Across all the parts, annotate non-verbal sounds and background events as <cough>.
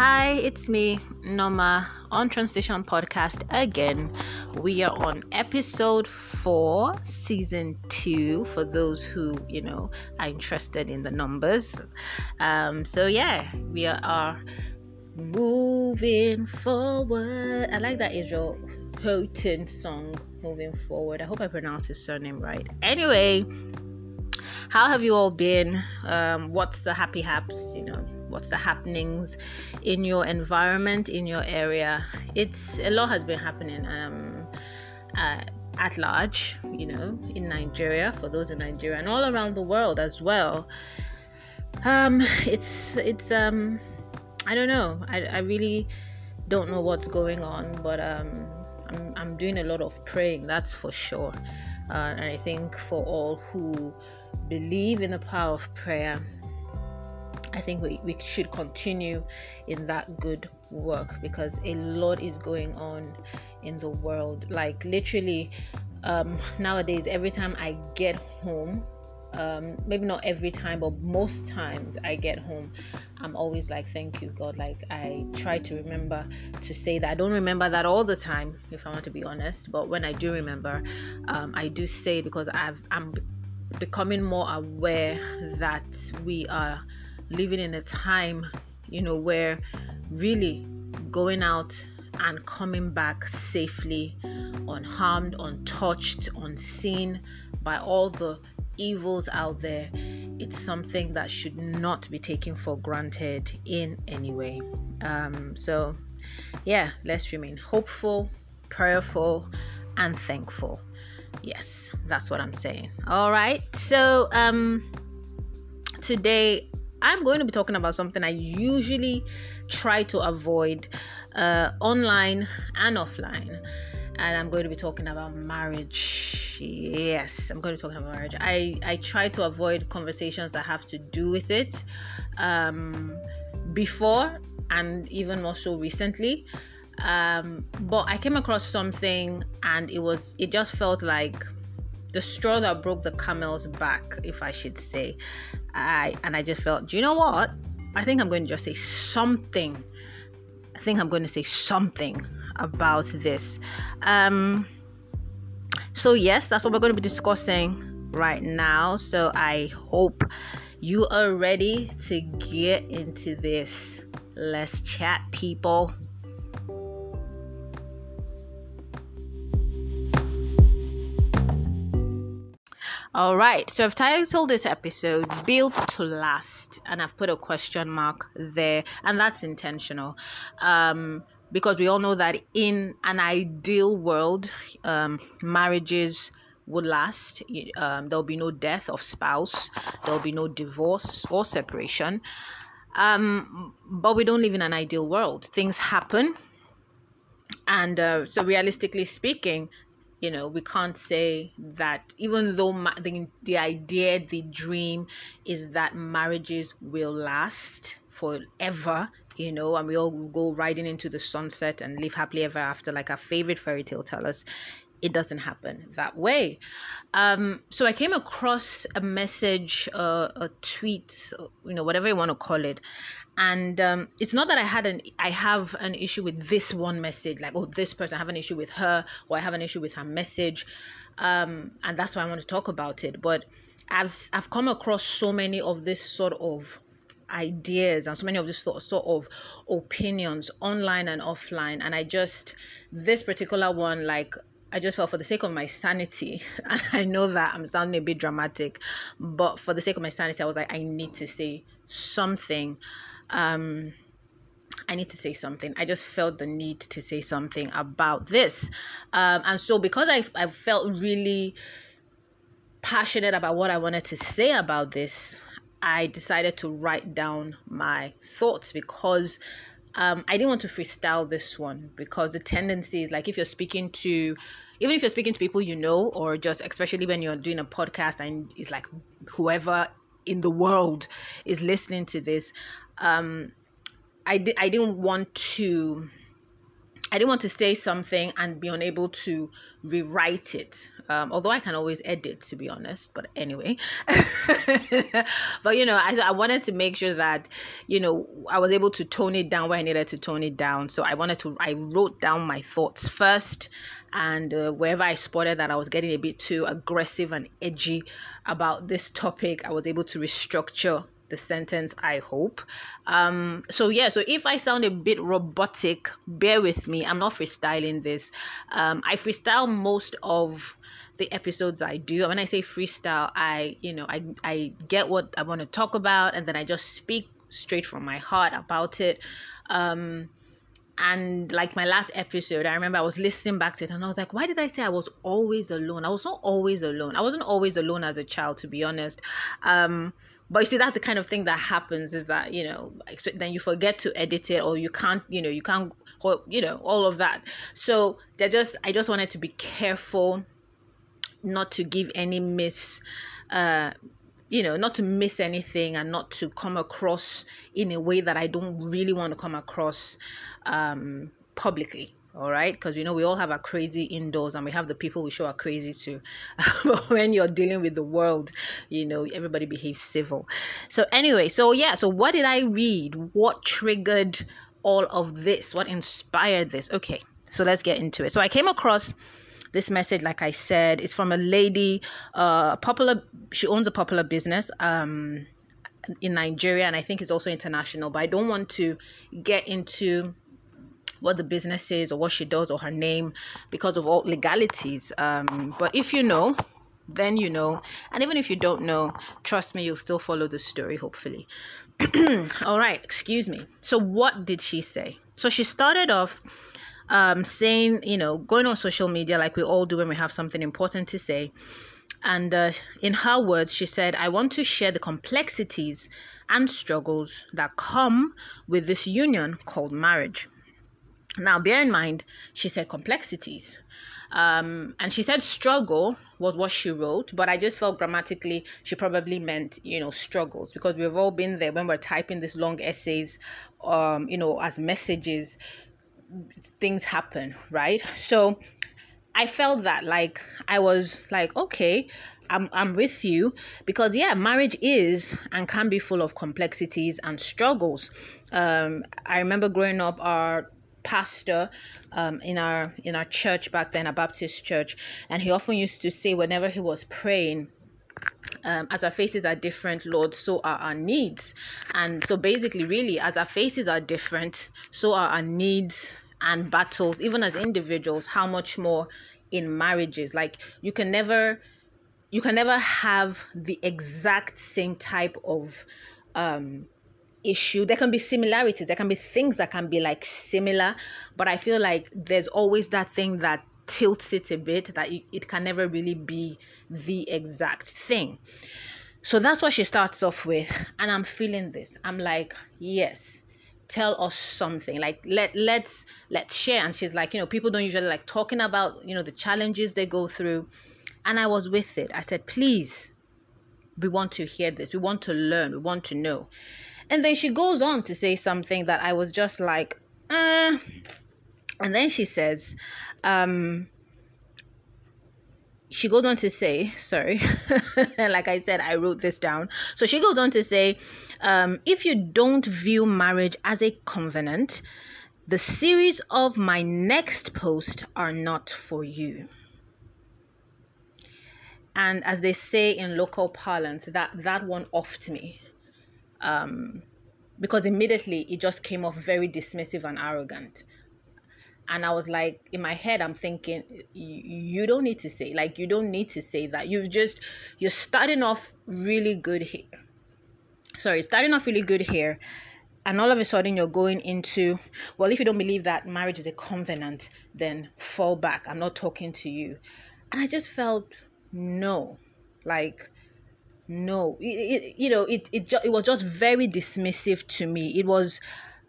Hi, it's me, Noma, on Transition Podcast again. We are on episode four, season two, for those who, you know, are interested in the numbers. Um, so, yeah, we are moving forward. I like that Israel Houghton song, Moving Forward. I hope I pronounced his surname right. Anyway, how have you all been? Um, what's the happy haps? You know, what's the happenings in your environment, in your area? It's a lot has been happening. Um, uh, at large, you know, in Nigeria, for those in Nigeria, and all around the world as well. Um, it's it's um, I don't know. I I really don't know what's going on, but um, I'm I'm doing a lot of praying. That's for sure. Uh, and I think for all who believe in the power of prayer, I think we, we should continue in that good work because a lot is going on in the world. Like, literally, um, nowadays, every time I get home, um, maybe not every time, but most times I get home, I'm always like, Thank you, God. Like, I try to remember to say that. I don't remember that all the time, if I want to be honest, but when I do remember, um, I do say because I've, I'm becoming more aware that we are living in a time, you know, where really going out and coming back safely, unharmed, untouched, unseen by all the evils out there, it's something that should not be taken for granted in any way. Um, so, yeah, let's remain hopeful, prayerful, and thankful. Yes, that's what I'm saying. All right. So, um, today I'm going to be talking about something I usually try to avoid uh, online and offline. And I'm going to be talking about marriage. Yes, I'm going to be talking about marriage. I, I try to avoid conversations that have to do with it um, before and even more so recently. Um, but I came across something and it was, it just felt like the straw that broke the camel's back, if I should say. I and I just felt, do you know what? I think I'm going to just say something. I think I'm going to say something about this. Um, so yes, that's what we're going to be discussing right now. So I hope you are ready to get into this. Let's chat, people. All right, so I've titled this episode Built to Last, and I've put a question mark there, and that's intentional. Um, because we all know that in an ideal world, um, marriages would last. Um, there'll be no death of spouse, there'll be no divorce or separation. Um, but we don't live in an ideal world. Things happen. And uh, so, realistically speaking, you know we can't say that even though ma- the, the idea the dream is that marriages will last forever you know and we all go riding into the sunset and live happily ever after like our favorite fairy tale tell us it doesn't happen that way. Um, so I came across a message, uh, a tweet, you know, whatever you want to call it, and um, it's not that I had an I have an issue with this one message, like oh this person I have an issue with her, or I have an issue with her message, um, and that's why I want to talk about it. But I've I've come across so many of this sort of ideas and so many of this sort, sort of opinions online and offline and i just this particular one like I just felt for the sake of my sanity, <laughs> and I know that I'm sounding a bit dramatic, but for the sake of my sanity, I was like, I need to say something. Um, I need to say something. I just felt the need to say something about this. Um, and so, because I, I felt really passionate about what I wanted to say about this, I decided to write down my thoughts because um, I didn't want to freestyle this one because the tendency is like if you're speaking to, even if you're speaking to people you know, or just especially when you're doing a podcast and it's like whoever in the world is listening to this, um, I di- I didn't want to I didn't want to say something and be unable to rewrite it. Um, although I can always edit, to be honest. But anyway, <laughs> but you know, I, I wanted to make sure that you know I was able to tone it down where I needed to tone it down. So I wanted to. I wrote down my thoughts first, and uh, wherever I spotted that I was getting a bit too aggressive and edgy about this topic, I was able to restructure the sentence i hope. Um so yeah so if i sound a bit robotic bear with me. I'm not freestyling this. Um i freestyle most of the episodes i do. When i say freestyle i you know i i get what i want to talk about and then i just speak straight from my heart about it. Um and like my last episode i remember i was listening back to it and i was like why did i say i was always alone? I was not always alone. I wasn't always alone as a child to be honest. Um but you see that's the kind of thing that happens is that you know then you forget to edit it or you can't you know you can't you know all of that. So they just i just wanted to be careful not to give any miss uh you know not to miss anything and not to come across in a way that i don't really want to come across um publicly all right? Because you know we all have our crazy indoors and we have the people we show are crazy to. <laughs> But when you're dealing with the world you know everybody behaves civil. So anyway so yeah so what did i read? What triggered all of this? What inspired this? Okay so let's get into it. So i came across this message like i said is from a lady uh popular she owns a popular business um in nigeria and i think it's also international but i don't want to get into what the business is or what she does or her name because of all legalities. Um, but if you know, then you know. And even if you don't know, trust me, you'll still follow the story, hopefully. <clears throat> all right, excuse me. So, what did she say? So, she started off um, saying, you know, going on social media like we all do when we have something important to say. And uh, in her words, she said, I want to share the complexities and struggles that come with this union called marriage. Now, bear in mind, she said complexities. Um, and she said struggle was what she wrote, but I just felt grammatically she probably meant, you know, struggles because we've all been there when we're typing these long essays, um, you know, as messages, things happen, right? So I felt that like I was like, okay, I'm I'm with you because yeah, marriage is and can be full of complexities and struggles. Um, I remember growing up, our pastor um, in our in our church back then, a Baptist church, and he often used to say whenever he was praying. Um, as our faces are different, Lord, so are our needs. And so basically, really, as our faces are different, so are our needs and battles, even as individuals, how much more in marriages. Like you can never you can never have the exact same type of um issue. There can be similarities. There can be things that can be like similar but i feel like there's always that thing that tilts it a bit that it, can never really be the exact thing. So that's what she starts off with and i'm feeling this. I'm like yes tell us something. Like let let's let's share. And she's like you know people don't usually like talking about you know the challenges they go through. And i was with it. I said please we want to hear this. We want to learn. We want to know and then she goes on to say something that I was just like, uh. And then she says, um, she goes on to say, sorry, <laughs> like I said, I wrote this down. So she goes on to say, um, if you don't view marriage as a covenant, the series of my next post are not for you. And as they say in local parlance, that that one offed me um, because immediately it just came off very dismissive and arrogant. And I was like, in my head, I'm thinking, you don't need to say, like, you don't need to say that. You've just, you're starting off really good here. Sorry, starting off really good here. And all of a sudden, you're going into, well, if you don't believe that marriage is a covenant, then fall back. I'm not talking to you. And I just felt, no. Like, no. It, it, you know it it, ju- it was just very dismissive to me. It was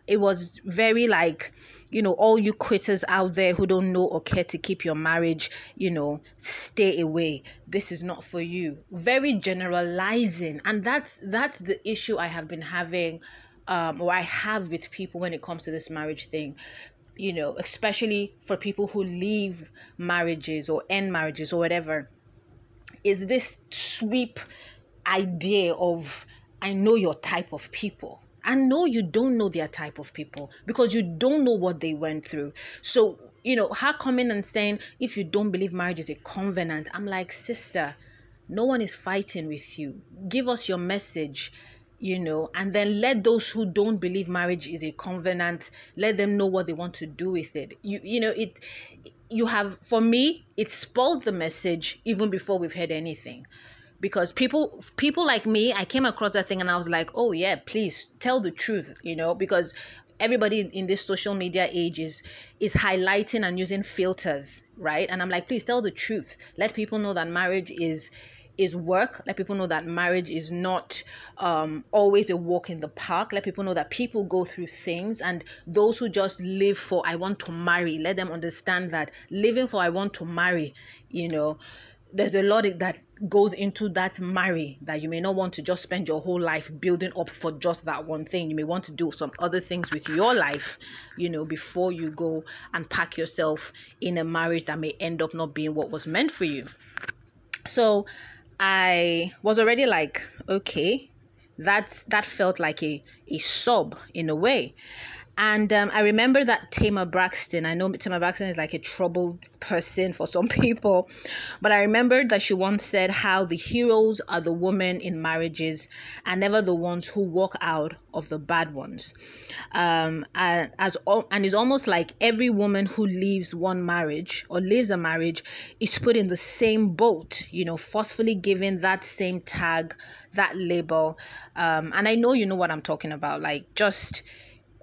it was very like you know all you quitters out there who don't know or care to keep your marriage you know stay away. This is not for you. Very generalizing. And that's that's the issue i have been having um or i have with people when it comes to this marriage thing. You know, especially for people who leave marriages or end marriages or whatever, is this sweep idea of I know your type of people. I know you don't know their type of people because you don't know what they went through. So, you know, her coming and saying, if you don't believe marriage is a covenant, I'm like, sister, no one is fighting with you. Give us your message you know, and then let those who don't believe marriage is a covenant, let them know what they want to do with it. You you know, it you have for me, it spoiled the message even before we've heard anything. Because people people like me, I came across that thing and I was like, oh yeah, please tell the truth, you know, because everybody in this social media age is is highlighting and using filters, right? And I'm like, please tell the truth. Let people know that marriage is is work. Let people know that marriage is not um, always a walk in the park. Let people know that people go through things, and those who just live for I want to marry, let them understand that living for I want to marry, you know, there's a lot that goes into that marry that you may not want to just spend your whole life building up for just that one thing. You may want to do some other things with your life, you know, before you go and pack yourself in a marriage that may end up not being what was meant for you. So I was already like, okay, that that felt like a a sob in a way. And um, I remember that Tamar Braxton, I know Tamar Braxton is like a troubled person for some <laughs> people, but I remember that she once said how the heroes are the women in marriages and never the ones who walk out of the bad ones. Um, and, as, and it's almost like every woman who leaves one marriage or leaves a marriage is put in the same boat, you know, forcefully given that same tag, that label. Um, and I know you know what I'm talking about, like just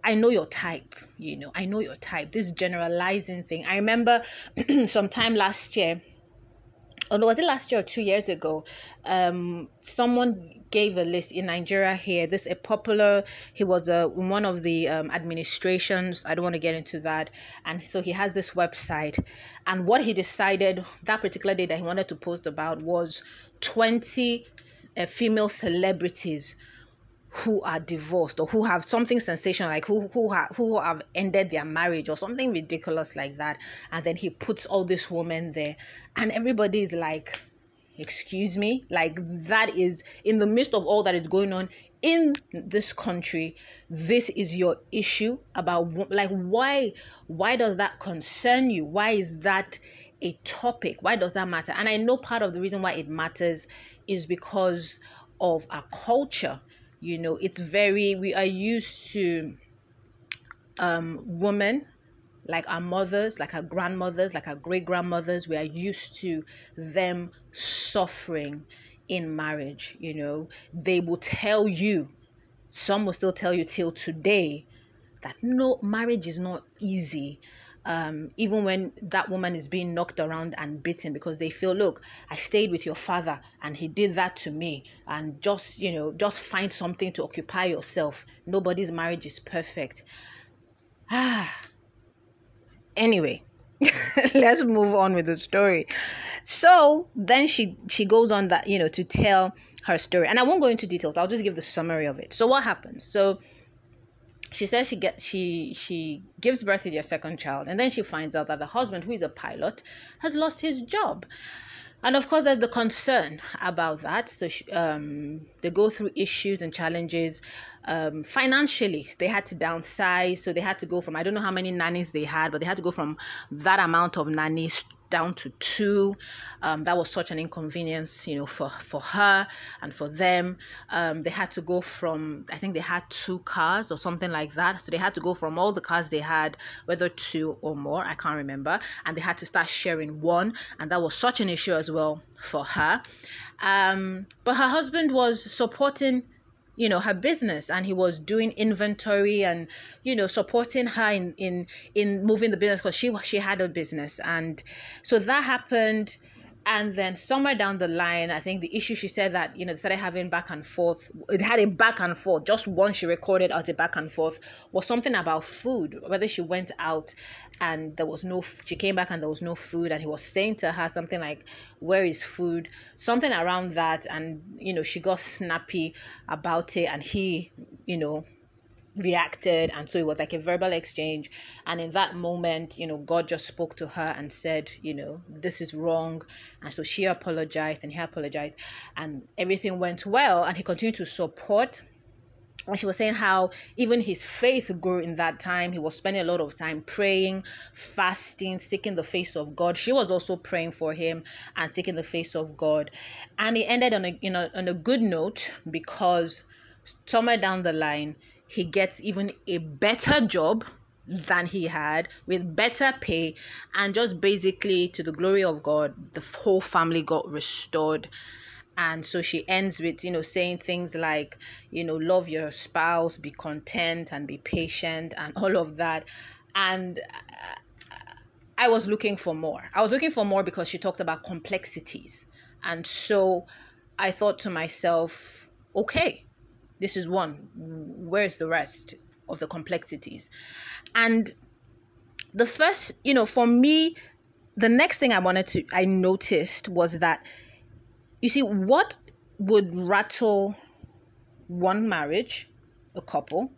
I know your type, you know, I know your type. This generalizing thing. I remember <clears throat> sometime last year, or was it last year or two years ago? Um, someone gave a list in Nigeria here. This a popular. He was a, one of the um, administrations. I don't want to get into that. And so he has this website, and what he decided that particular day that he wanted to post about was twenty uh, female celebrities who are divorced or who have something sensational like who who have who have ended their marriage or something ridiculous like that. And then he puts all these women there. And everybody is like excuse me? Like that is in the midst of all that is going on in this country this is your issue about like why why does that concern you? Why is that a topic? Why does that matter? And i know part of the reason why it matters is because of our culture you know it's very we are used to um women like our mothers like our grandmothers like our great grandmothers we are used to them suffering in marriage you know. They will tell you some will still tell you till today that no marriage is not easy um, even when that woman is being knocked around and beaten because they feel, look, I stayed with your father and he did that to me, and just, you know, just find something to occupy yourself. Nobody's marriage is perfect. Ah. <sighs> Anyway, <laughs> let's move on with the story. So then she she goes on that you know to tell her story, and I won't go into details. I'll just give the summary of it. So what happens? So she says she get she she gives birth to their second child and then she finds out that the husband who is a pilot has lost his job. And of course there's the concern about that. So she, um, they go through issues and challenges um, financially. They had to downsize so they had to go from i don't know how many nannies they had but they had to go from that amount of nannies down to two. Um, that was such an inconvenience, you know, for for her and for them. Um, they had to go from I think they had two cars or something like that. So they had to go from all the cars they had, whether two or more, I can't remember, and they had to start sharing one, and that was such an issue as well for her. Um, but her husband was supporting you know her business and he was doing inventory and you know supporting her in in in moving the business because she she had a business. And so that happened and then somewhere down the line i think the issue she said that you know they started having back and forth. It had a back and forth. Just once she recorded out a back and forth was something about food whether she went out and there was no she came back and there was no food and he was saying to her something like where is food? Something around that and you know she got snappy about it and he you know reacted and so it was like a verbal exchange and in that moment you know god just spoke to her and said you know this is wrong and so she apologized and he apologized and everything went well and he continued to support and she was saying how even his faith grew in that time. He was spending a lot of time praying, fasting, seeking the face of God. She was also praying for him and seeking the face of God. And he ended on a you know on a good note because somewhere down the line he gets even a better job than he had with better pay and just basically to the glory of God the whole family got restored and so she ends with you know saying things like you know love your spouse be content and be patient and all of that and uh, I was looking for more. I was looking for more because she talked about complexities. And so I thought to myself, okay, this is one. Where's the rest of the complexities? And the first, you know, for me, the next thing I wanted to, I noticed was that, you see, what would rattle one marriage, a couple,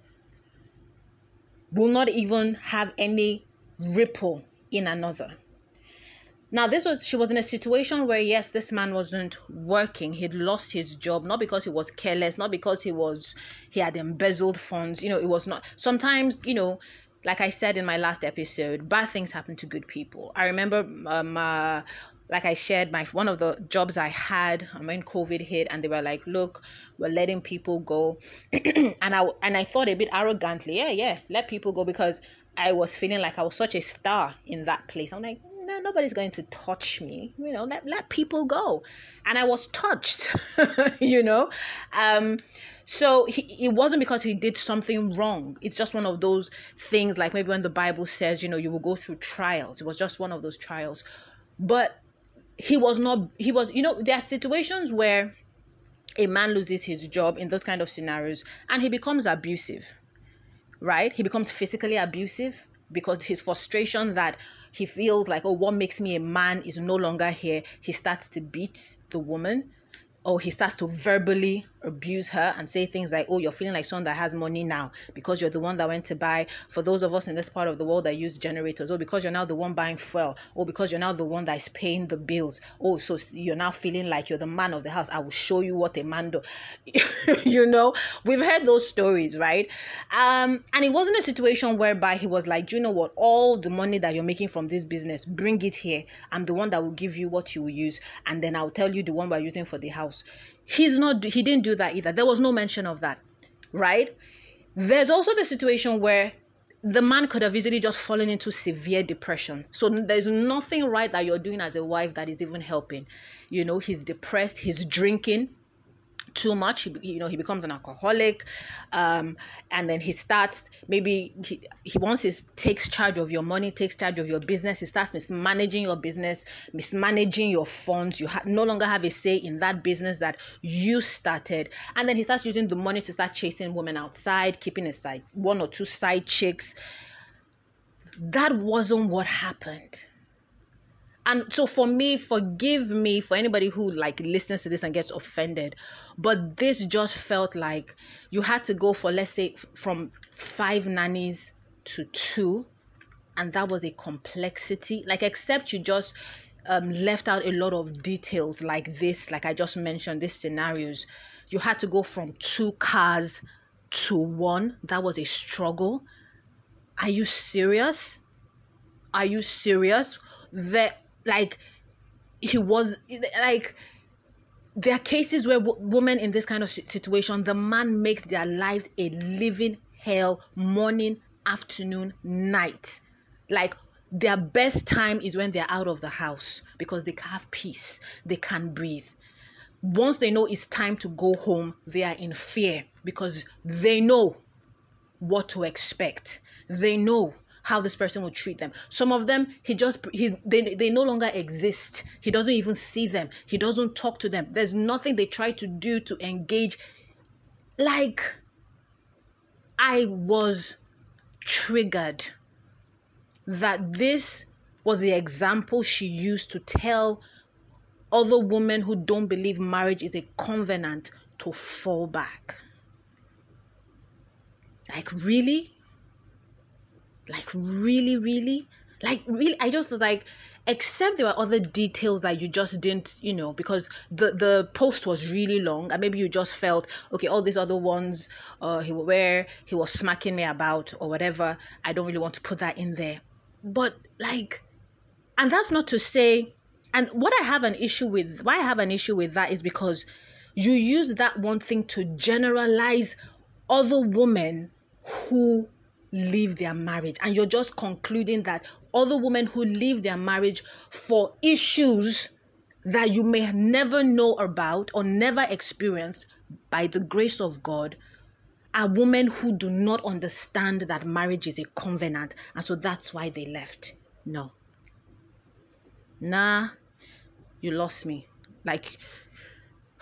will not even have any ripple in another. Now, this was, she was in a situation where, yes, this man wasn't working. He'd lost his job, not because he was careless, not because he was, he had embezzled funds. You know, it was not, sometimes, you know, like I said in my last episode, bad things happen to good people. I remember, um, uh, like I shared, my one of the jobs I had when COVID hit, and they were like, "Look, we're letting people go," <clears throat> and I and I thought a bit arrogantly, "Yeah, yeah, let people go," because I was feeling like I was such a star in that place. I'm like, nobody's going to touch me. You know, let, let people go. And I was touched, <laughs> you know. Um, so he, it wasn't because he did something wrong. It's just one of those things like maybe when the Bible says, you know, you will go through trials. It was just one of those trials. But he was not, he was, you know, there are situations where a man loses his job in those kind of scenarios and he becomes abusive, right? He becomes physically abusive because his frustration that he feels like, oh, what makes me a man is no longer here. He starts to beat the woman or he starts to verbally abuse her and say things like, Oh, you're feeling like someone that has money now because you're the one that went to buy. For those of us in this part of the world that use generators, or oh, because you're now the one buying fuel, or because you're now the one that is paying the bills. Oh, so you're now feeling like you're the man of the house. I will show you what a man do. <laughs> you know, we've heard those stories, right? Um, and it wasn't a situation whereby he was like, you know what? All the money that you're making from this business, bring it here. I'm the one that will give you what you will use, and then I'll tell you the one we're using for the house. He's not he didn't do that either. There was no mention of that. Right? There's also the situation where the man could have easily just fallen into severe depression. So there's nothing right that you're doing as a wife that is even helping. You know, he's depressed, he's drinking, too much he, you know he becomes an alcoholic um, and then he starts maybe he, he wants his takes charge of your money takes charge of your business he starts mismanaging your business mismanaging your funds. You ha- no longer have a say in that business that you started. And then he starts using the money to start chasing women outside keeping aside one or two side chicks. That wasn't what happened and so for me forgive me for anybody who like listens to this and gets offended. But this just felt like you had to go for let's say from five nannies to two. And that was a complexity. Like except you just um, left out a lot of details like this like i just mentioned these scenarios. You had to go from two cars to one. That was a struggle. Are you serious? Are you serious? That like he was like there are cases where w- women in this kind of situation the man makes their lives a living hell morning afternoon night. Like their best time is when they're out of the house because they have peace. They can breathe. Once they know it's time to go home they are in fear because they know what to expect. They know how this person will treat them. Some of them, he just he they, they no longer exist. He doesn't even see them. He doesn't talk to them. There's nothing they try to do to engage. Like I was triggered that this was the example she used to tell other women who don't believe marriage is a covenant to fall back. Like, really? Like, really, really? Like, really? I just like, except there were other details that you just didn't, you know, because the the post was really long, and maybe you just felt, okay, all these other ones, uh, he where he was smacking me about or whatever. I don't really want to put that in there, but like, and that's not to say. And what I have an issue with, why I have an issue with that is because you use that one thing to generalize other women who leave their marriage and you're just concluding that other women who leave their marriage for issues that you may never know about or never experience by the grace of God are women who do not understand that marriage is a covenant and so that's why they left. No. Nah, you lost me. Like,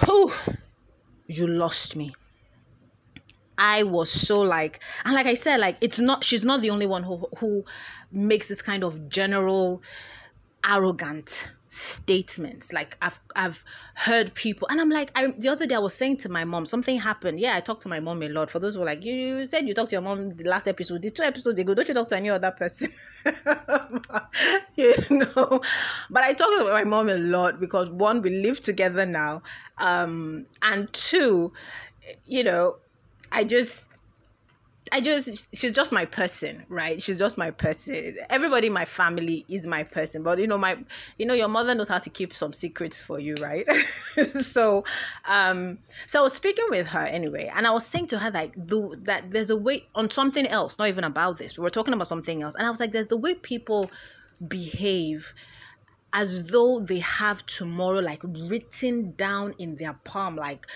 who? You lost me. I was so like, and like I said, like it's not, she's not the only one who who makes this kind of general arrogant statements. Like i've i've heard people and i'm like I, the other day i was saying to my mom something happened. Yeah i talked to my mom a lot. For those who are like you, you said you talked to your mom the last episode the two episodes ago. Don't you talk to any other person? <laughs> You know? But i talk to my mom a lot because one we live together now um and two you know I just I just she's just my person, right? She's just my person. Everybody in my family is my person, but you know my you know your mother knows how to keep some secrets for you, right? <laughs> so um so I was speaking with her anyway, and I was saying to her like the that there's a way on something else, not even about this. We were talking about something else, and I was like, there's the way people behave as though they have tomorrow like written down in their palm like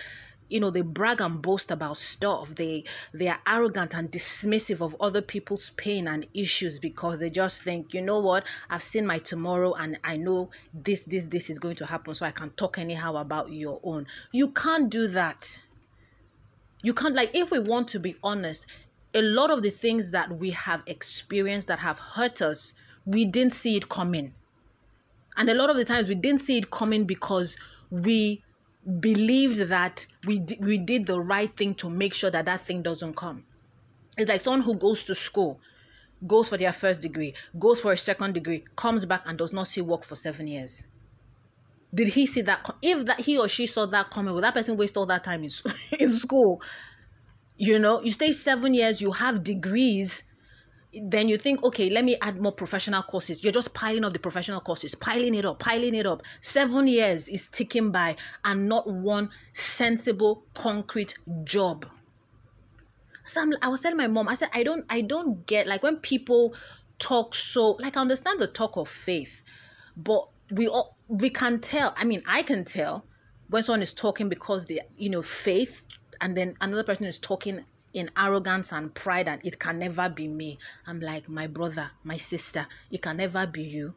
you know they brag and boast about stuff. They they are arrogant and dismissive of other people's pain and issues because they just think you know what? I've seen my tomorrow and i know this this this is going to happen so i can talk anyhow about your own. You can't do that. You can't like if we want to be honest a lot of the things that we have experienced that have hurt us we didn't see it coming. And a lot of the times we didn't see it coming because we believed that we d- we did the right thing to make sure that that thing doesn't come. It's like someone who goes to school, goes for their first degree, goes for a second degree, comes back and does not see work for seven years. Did he see that? If that he or she saw that coming, would that person waste all that time in, <laughs> in school? You know, you stay seven years, you have degrees, then you think, okay, let me add more professional courses. You're just piling up the professional courses, piling it up, piling it up. Seven years is ticking by and not one sensible, concrete job. So I'm, I was telling my mom, I said, I don't, I don't get like when people talk so like I understand the talk of faith, but we all we can tell. I mean, I can tell when someone is talking because they, you know, faith, and then another person is talking in arrogance and pride and it can never be me. I'm like, my brother, my sister, it can never be you.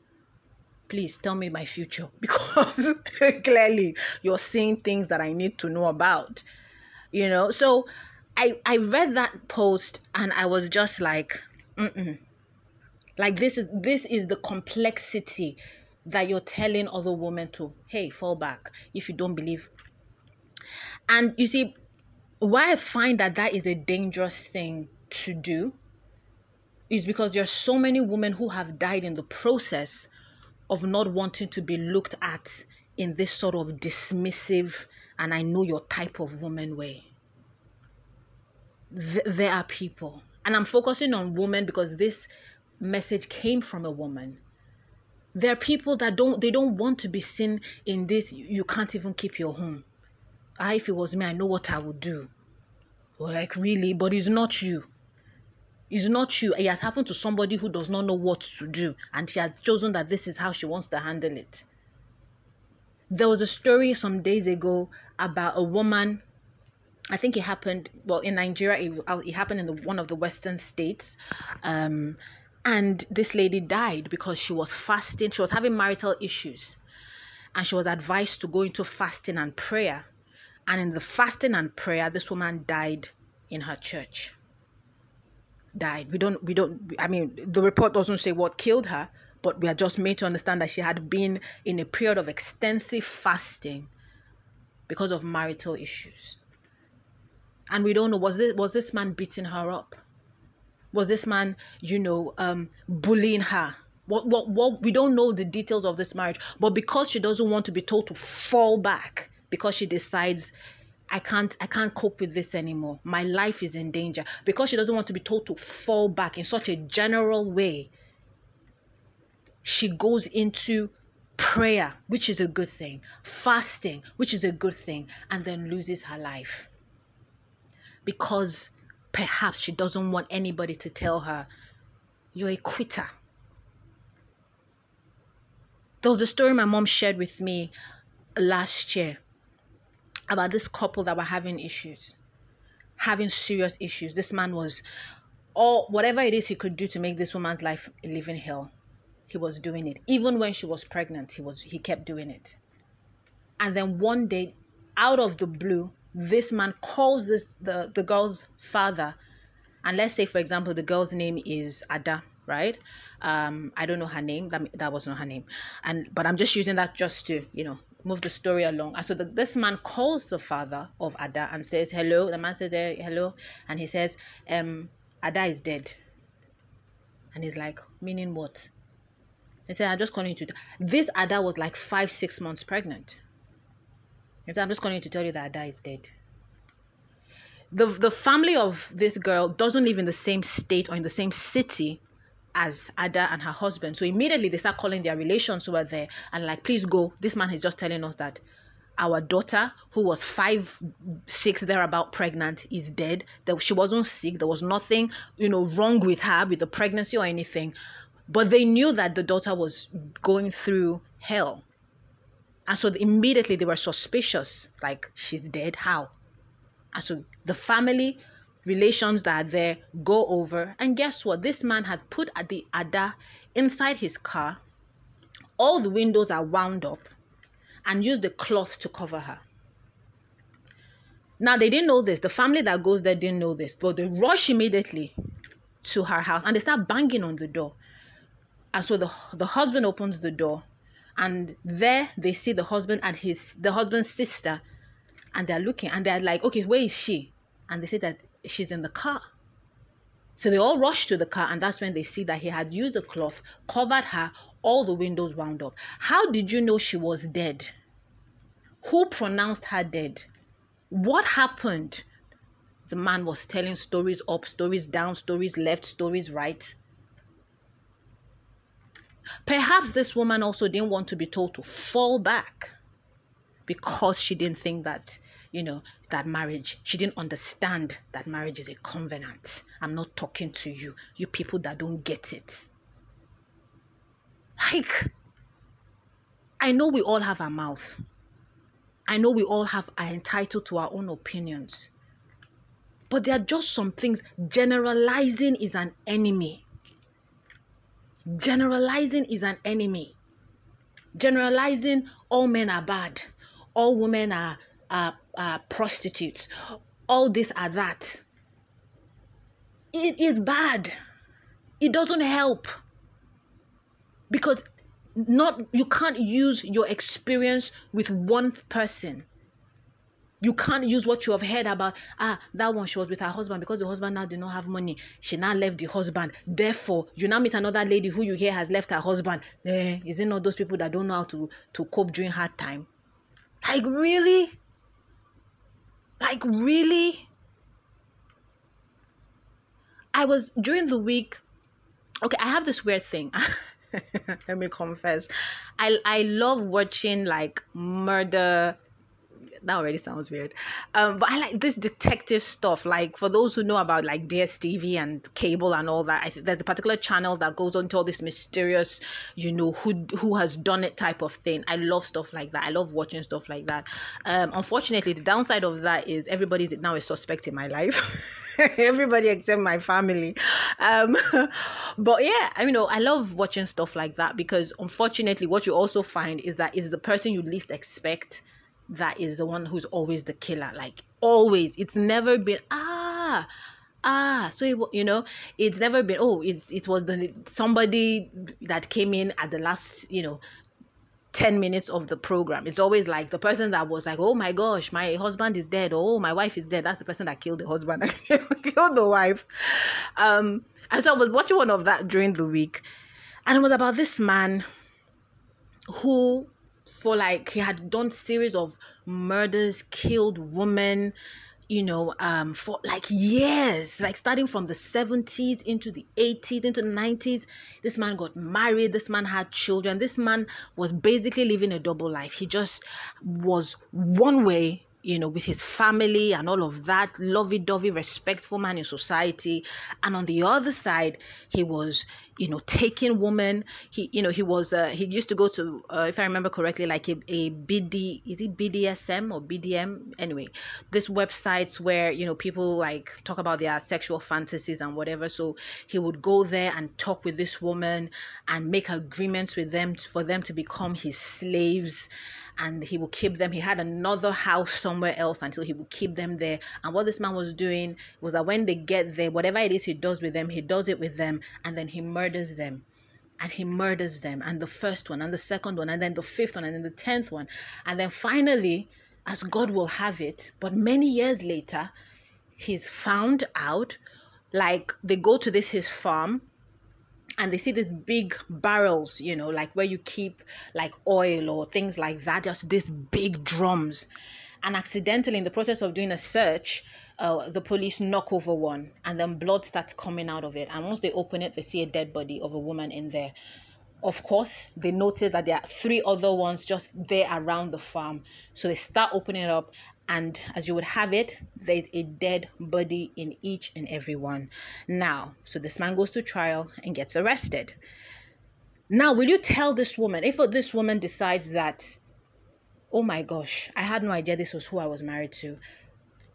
Please tell me my future <laughs> because clearly you're seeing things that I need to know about. You know, so I I read that post and I was just like, mm like this is this is the complexity that you're telling other women to hey fall back if you don't believe and you see why I find that that is a dangerous thing to do is because there are so many women who have died in the process of not wanting to be looked at in this sort of dismissive and I know your type of woman way. Th- there are people, and I'm focusing on women because this message came from a woman. There are people that don't they don't want to be seen in this you can't even keep your home if it was me, I know what I would do. Well, like, really? But it's not you. It's not you. It has happened to somebody who does not know what to do, and she has chosen that this is how she wants to handle it. There was a story some days ago about a woman. I think it happened well in Nigeria. It, uh, it happened in the, one of the western states, um, and this lady died because she was fasting. She was having marital issues, and she was advised to go into fasting and prayer and in the fasting and prayer, this woman died in her church. Died. We don't, we don't, I mean, the report doesn't say what killed her, but we are just made to understand that she had been in a period of extensive fasting because of marital issues. And we don't know was this was this man beating her up? Was this man, you know, um, bullying her? What, what, what, we don't know the details of this marriage, but because she doesn't want to be told to fall back, because she decides I can't I can't cope with this anymore. My life is in danger because she doesn't want to be told to fall back in such a general way. She goes into prayer, which is a good thing, fasting, which is a good thing, and then loses her life. Because perhaps she doesn't want anybody to tell her, you're a quitter. There was a story my mom shared with me last year about this couple that were having issues, having serious issues. This man was all whatever it is he could do to make this woman's life a living hell. He was doing it. Even when she was pregnant, he was he kept doing it. And then one day, out of the blue, this man calls this the, the girl's father. And let's say, for example, the girl's name is Ada, right? Um, I don't know her name. That, that was not her name. And but I'm just using that just to, you know, move the story along. And so the, this man calls the father of Ada and says, Hello. The man says, Hello. And he says, um, Ada is dead. And he's like, Meaning what? He said, I'm just calling you to. This Ada was like five, six months pregnant. He said, I'm just calling you to tell you that Ada is dead. The, the family of this girl doesn't live in the same state or in the same city as Ada and her husband. So immediately they start calling their relations who are there and like, please go. This man is just telling us that our daughter, who was five, six thereabout pregnant, is dead. That she wasn't sick. There was nothing, you know, wrong with her with the pregnancy or anything. But they knew that the daughter was going through hell. And so immediately they were suspicious, like, she's dead. How? And so the family relations that are there go over. And guess what? This man had put at the Ada inside his car. All the windows are wound up and used the cloth to cover her. Now they didn't know this. The family that goes there didn't know this, but they rush immediately to her house and they start banging on the door. And so the the husband opens the door, and there they see the husband and his the husband's sister, and they're looking and they're like, okay, where is she? And they say that she's in the car. So they all rush to the car, and that's when they see that he had used a cloth, covered her, all the windows wound up. How did you know she was dead? Who pronounced her dead? What happened? The man was telling stories up, stories down, stories left, stories right. Perhaps this woman also didn't want to be told to fall back because she didn't think that, you know, that marriage, she didn't understand that marriage is a covenant. I'm not talking to you, you people that don't get it. Like, I know we all have a mouth. I know we all have are entitled to our own opinions. But there are just some things. Generalizing is an enemy. Generalizing is an enemy. Generalizing all men are bad, all women are, are, are prostitutes, all this are that. It is bad. It doesn't help. Because not you can't use your experience with one person you can't use what you have heard about. Ah, that one she was with her husband because the husband now did not have money. She now left the husband. Therefore, you now meet another lady who you hear has left her husband. Eh, is it not those people that don't know how to, to cope during hard time? Like really? Like really? I was during the week. Okay, I have this weird thing. <laughs> Let me confess. I I love watching like murder that already sounds weird. Um, but I like this detective stuff. Like for those who know about like DSTV and cable and all that, I there's a particular channel that goes on to all this mysterious, you know, who who has done it type of thing. I love stuff like that. I love watching stuff like that. Um, unfortunately, the downside of that is everybody's now a suspect in my life. <laughs> everybody except my family um <laughs> but yeah I mean, you know i love watching stuff like that because unfortunately what you also find is that is the person you least expect that is the one who's always the killer. Like always, it's never been ah ah. So it, you know, it's never been oh, it's it was the somebody that came in at the last you know 10 minutes of the program. It's always like the person that was like, oh my gosh, my husband is dead. Oh, my wife is dead. That's the person that killed the husband, <laughs> killed the wife. Um, And so I was watching one of that during the week, and it was about this man who for like he had done series of murders killed women you know um for like years like starting from the 70s into the 80s into the 90s this man got married. This man had children. This man was basically living a double life. He just was one way you know, with his family and all of that, lovey dovey, respectful man in society. And on the other side, he was, you know, taking women. He, you know, he was, uh, he used to go to, uh, if I remember correctly, like a, a BD, is it BDSM or BDM? Anyway, this websites where, you know, people like talk about their sexual fantasies and whatever. So he would go there and talk with this woman and make agreements with them for them to become his slaves and he will keep them. He had another house somewhere else until he would keep them there. And what this man was doing was that when they get there, whatever it is he does with them, he does it with them and then he murders them. And he murders them, and the first one, and the second one, and then the fifth one, and then the tenth one. And then finally, as God will have it, but many years later, he's found out like they go to this his farm and they see these big barrels, you know, like where you keep like oil or things like that, just these big drums. And accidentally, in the process of doing a search, uh, the police knock over one, and then blood starts coming out of it. And once they open it, they see a dead body of a woman in there. Of course, they notice that there are three other ones just there around the farm. So they start opening it up, and as you would have it, there's a dead body in each and every one. Now, so this man goes to trial and gets arrested. Now, will you tell this woman if this woman decides that, oh my gosh, I had no idea this was who I was married to,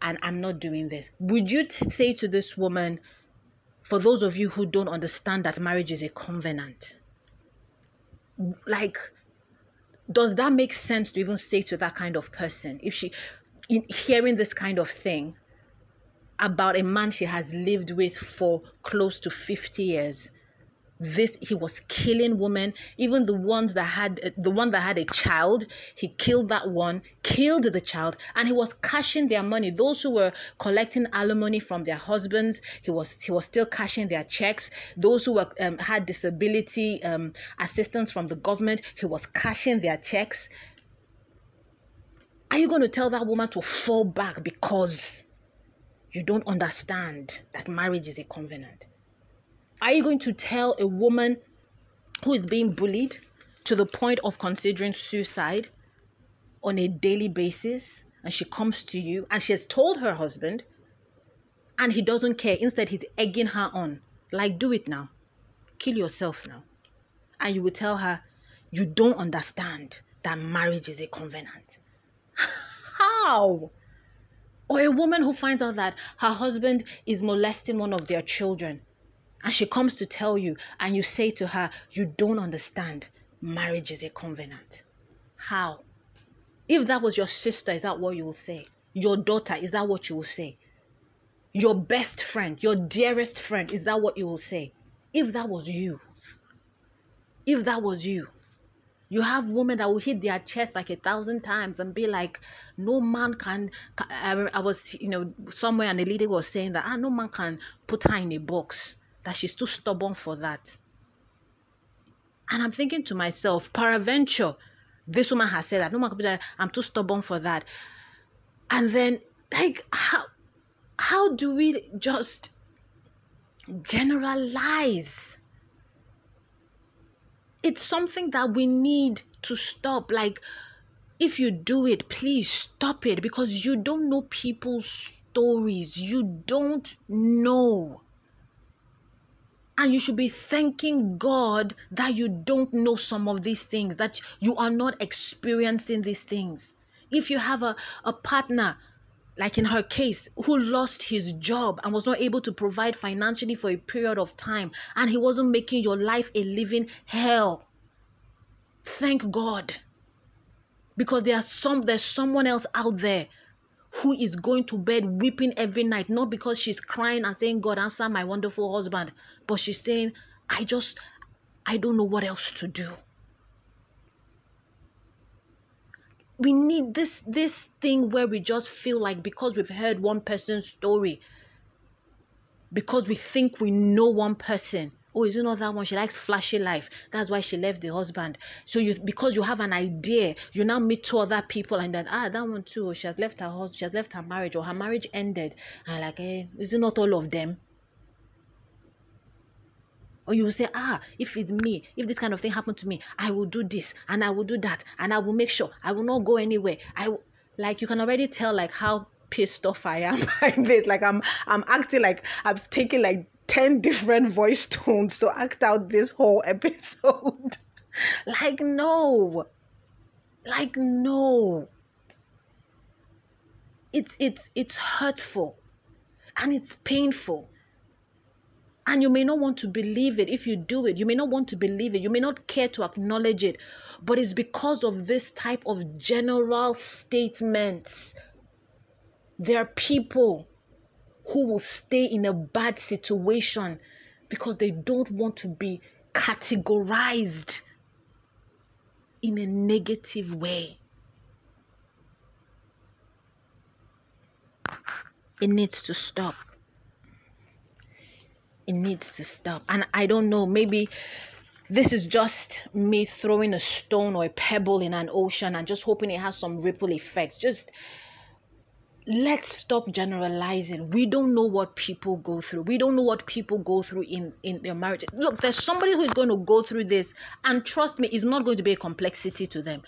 and I'm not doing this? Would you t- say to this woman, for those of you who don't understand that marriage is a covenant, like, does that make sense to even say to that kind of person if she in hearing this kind of thing about a man she has lived with for close to 50 years. This he was killing women. Even the ones that had the one that had a child he killed that one killed the child and he was cashing their money. Those who were collecting alimony from their husbands he was he was still cashing their checks. Those who were um, had disability um, assistance from the government he was cashing their checks are you going to tell that woman to fall back because you don't understand that marriage is a covenant? Are you going to tell a woman who is being bullied to the point of considering suicide on a daily basis and she comes to you and she has told her husband and he doesn't care? Instead, he's egging her on. Like, do it now. Kill yourself now. And you will tell her, you don't understand that marriage is a covenant. How? Or a woman who finds out that her husband is molesting one of their children and she comes to tell you and you say to her, You don't understand. Marriage is a covenant. How? If that was your sister, is that what you will say? Your daughter, is that what you will say? Your best friend, your dearest friend, is that what you will say? If that was you, if that was you, you have women that will hit their chest like a thousand times and be like, no man can. I, I was, you know, somewhere and the lady was saying that, ah, no man can put her in a box, that she's too stubborn for that. And I'm thinking to myself, peradventure, this woman has said that no man can put her, I'm too stubborn for that. And then, like, how, how do we just generalize? It's something that we need to stop. Like, if you do it, please stop it because you don't know people's stories. You don't know. And you should be thanking God that you don't know some of these things, that you are not experiencing these things. If you have a, a partner like in her case, who lost his job and was not able to provide financially for a period of time, and he wasn't making your life a living hell. Thank God. Because there's some there's someone else out there who is going to bed weeping every night, not because she's crying and saying, God, answer my wonderful husband, but she's saying, I just I don't know what else to do. We need this this thing where we just feel like because we've heard one person's story because we think we know one person. Oh, is it not that one? She likes flashy life. That's why she left the husband. So you because you have an idea, you now meet two other people and then ah that one too. She has left her husband, she has left her marriage, or her marriage ended. And like, eh, is it not all of them? Or you will say, ah, if it's me, if this kind of thing happened to me, I will do this and I will do that and I will make sure I will not go anywhere. I like you can already tell like how pissed off I am <laughs> by this. Like I'm I'm acting like I've taken like 10 different voice tones to act out this whole <laughs> episode. like no. Like no. It's it's it's hurtful and it's painful and you may not want to believe it if you do it. You may not want to believe it. You may not care to acknowledge it. But it's because of this type of general statements. There are people who will stay in a bad situation because they don't want to be categorized in a negative way. It needs to stop it needs to stop. And I don't know, maybe this is just me throwing a stone or a pebble in an ocean and just hoping it has some ripple effects. Just let's stop generalizing. We don't know what people go through. We don't know what people go through in in their marriage. Look, there's somebody who is going to go through this, and trust me, it's not going to be a complexity to them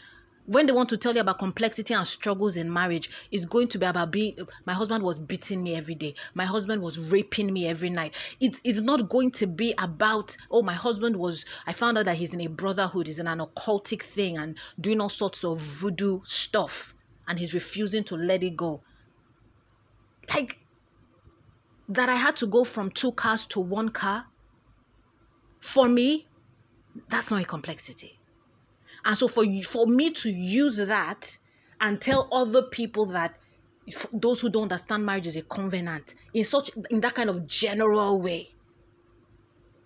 when they want to tell you about complexity and struggles in marriage, it's going to be about being my husband was beating me every day, my husband was raping me every night. It, it's not going to be about, oh, my husband was, I found out that he's in a brotherhood, he's in an occultic thing and doing all sorts of voodoo stuff, and he's refusing to let it go. Like, that I had to go from two cars to one car, for me, that's not a complexity and so for for me to use that and tell other people that those who don't understand marriage is a covenant in such in that kind of general way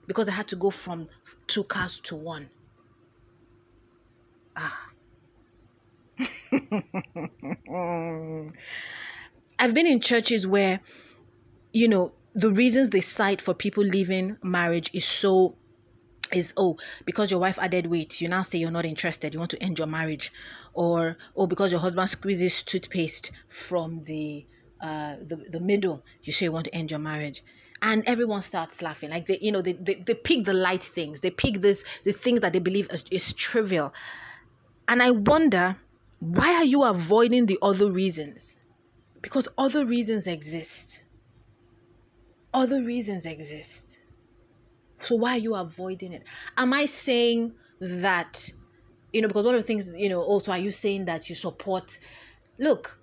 because I had to go from two cars to one. Ah. <laughs> I've been in churches where, you know, the reasons they cite for people leaving marriage is so is oh because your wife added weight you now say you're not interested you want to end your marriage. Or oh because your husband squeezes toothpaste from the uh the, the middle you say you want to end your marriage. And everyone starts laughing. Like they you know they, they, they pick the light things. They pick this the things that they believe is, is trivial. And i wonder why are you avoiding the other reasons? Because other reasons exist. Other reasons exist so why are you avoiding it? Am I saying that, you know, because one of the things, you know, also are you saying that you support? Look,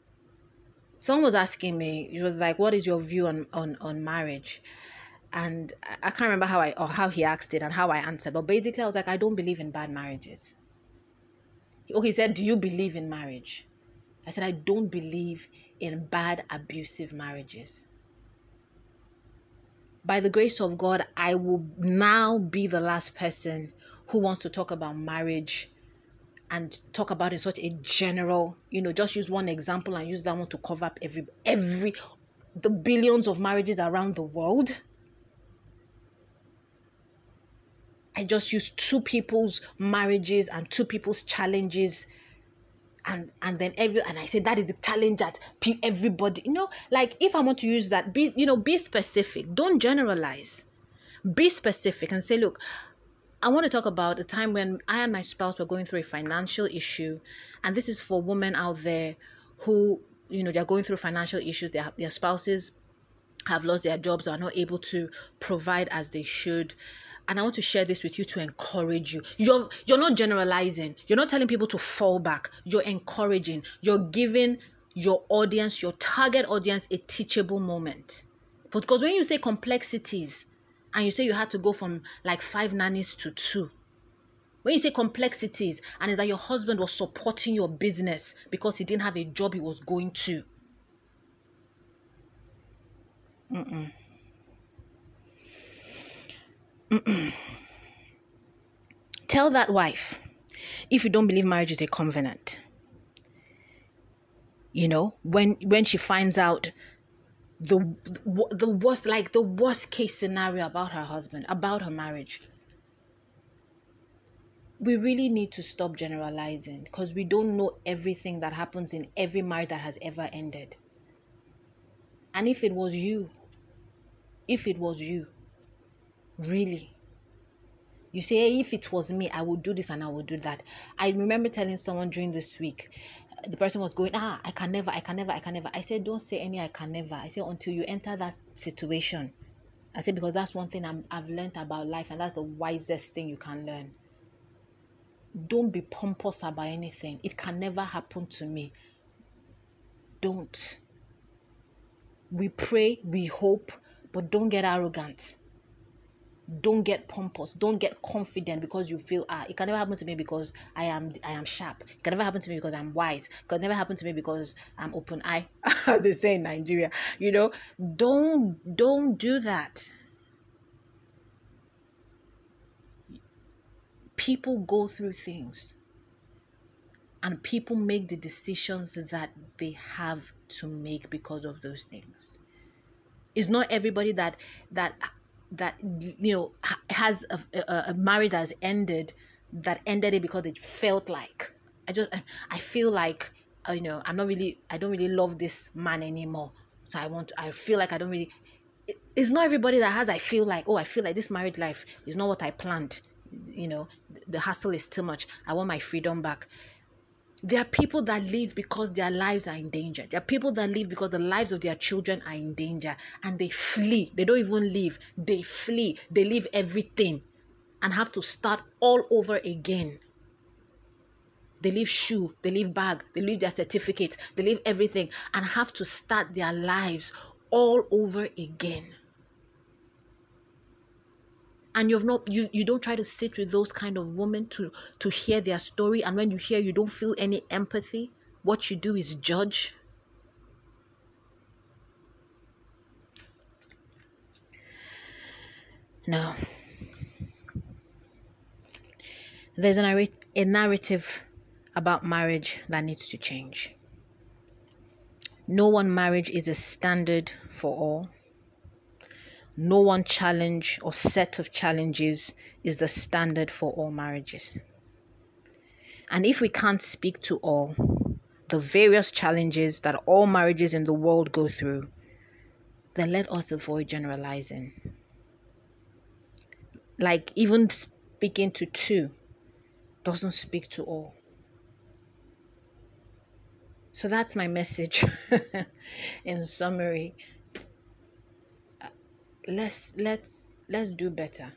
someone was asking me. It was like, "What is your view on on on marriage?" And I can't remember how I or how he asked it and how I answered. But basically, I was like, "I don't believe in bad marriages." Oh, he said, "Do you believe in marriage?" I said, "I don't believe in bad abusive marriages." By the grace of God, I will now be the last person who wants to talk about marriage and talk about in such a general, you know, just use one example and use that one to cover up every every the billions of marriages around the world. I just use two people's marriages and two people's challenges and and then every and I say that is the challenge that everybody you know like if I want to use that be you know be specific don't generalize. Be specific and say look I want to talk about a time when I and my spouse were going through a financial issue and this is for women out there who you know they're going through financial issues their their spouses have lost their jobs are not able to provide as they should and I want to share this with you to encourage you. You're you're not generalizing. You're not telling people to fall back. You're encouraging. You're giving your audience, your target audience, a teachable moment. Because when you say complexities and you say you had to go from like five nannies to two, when you say complexities and it's that your husband was supporting your business because he didn't have a job he was going to. Mm-mm. <clears throat> Tell that wife if you don't believe marriage is a covenant. You know, when when she finds out the the worst like the worst case scenario about her husband about her marriage we really need to stop generalizing because we don't know everything that happens in every marriage that has ever ended and if it was you if it was you really you say hey, if it was me i would do this and i would do that i remember telling someone during this week the person was going, ah, I can never, I can never, I can never. I said, don't say any, I can never. I said, until you enter that situation. I said, because that's one thing i I've learned about life, and that's the wisest thing you can learn. Don't be pompous about anything. It can never happen to me. Don't. We pray, we hope, but don't get arrogant don't get pompous don't get confident because you feel ah it can never happen to me because i am i am sharp. It can never happen to me because i'm wise. It can never happen to me because i'm open eye. <laughs> They say in nigeria you know don't don't do that. People go through things and people make the decisions that they have to make because of those things. It's not everybody that that that you know has a, a, a marriage that has ended that ended it because it felt like I just I feel like uh, you know I'm not really I don't really love this man anymore. So I want I feel like I don't really it, it's not everybody that has I feel like oh I feel like this married life is not what I planned. You know the hassle is too much. I want my freedom back there are people that live because their lives are in danger. There are people that live because the lives of their children are in danger and they flee. They don't even live, they flee. They leave everything and have to start all over again. They leave shoe, they leave bag, they leave their certificates, they leave everything and have to start their lives all over again and you've not you you don't try to sit with those kind of women to to hear their story. And when you hear you don't feel any empathy. What you do is judge. No there's a, a narrative about marriage that needs to change. No one marriage is a standard for all no one challenge or set of challenges is the standard for all marriages. And if we can't speak to all the various challenges that all marriages in the world go through, then let us avoid generalizing. Like, even speaking to two doesn't speak to all. So that's my message <laughs> in summary let's let's let's do better.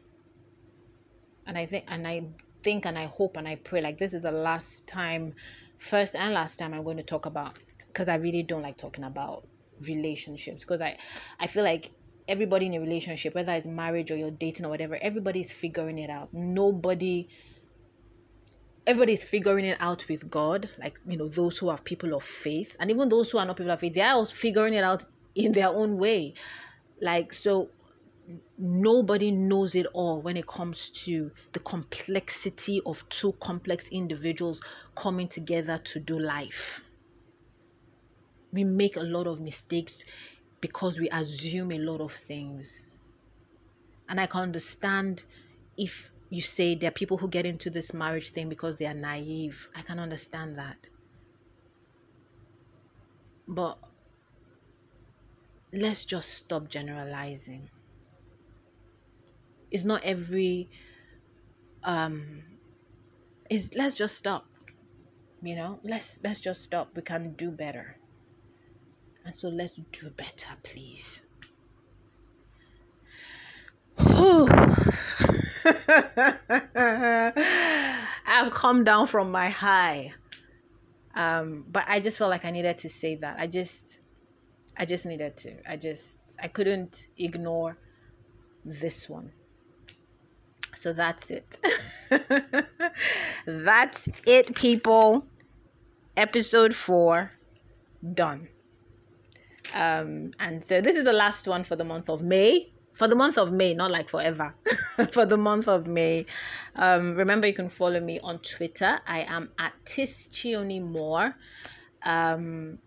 And i think and i think and i hope and i pray like this is the last time first and last time i'm going to talk about because i really don't like talking about relationships because i i feel like everybody in a relationship whether it's marriage or you're dating or whatever everybody's figuring it out. Nobody everybody's figuring it out with god like you know those who are people of faith and even those who are not people of faith they're also figuring it out in their own way. Like so nobody knows it all when it comes to the complexity of two complex individuals coming together to do life. We make a lot of mistakes because we assume a lot of things. And I can understand if you say there are people who get into this marriage thing because they are naive. I can understand that. But let's just stop generalizing it's not every um is let's just stop you know let's let's just stop we can do better and so let's do better please <sighs> I've come down from my high. Um, but I just felt like I needed to say that. I just I just needed to. I just I couldn't ignore this one. So that's it. <laughs> that's it, people. Episode four done. Um, and so this is the last one for the month of May. For the month of May, not like forever. <laughs> for the month of May. Um, remember, you can follow me on Twitter. I am at Tischioni Moore. Um,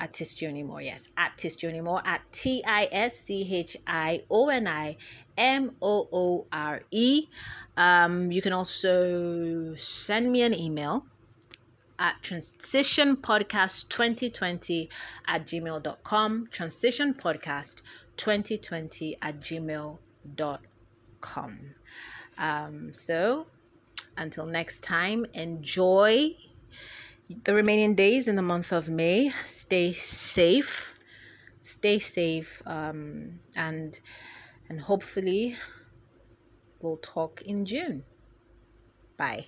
at Tischionimoore. Yes, at Tischionimoore at T I S C H I O N I M O O R E. Um, you can also send me an email at transitionpodcast2020 at gmail.com. Transitionpodcast2020 at gmail.com. Um, so until next time, enjoy the remaining days in the month of May. Stay safe. Stay safe. Um, and and hopefully we'll talk in June. Bye.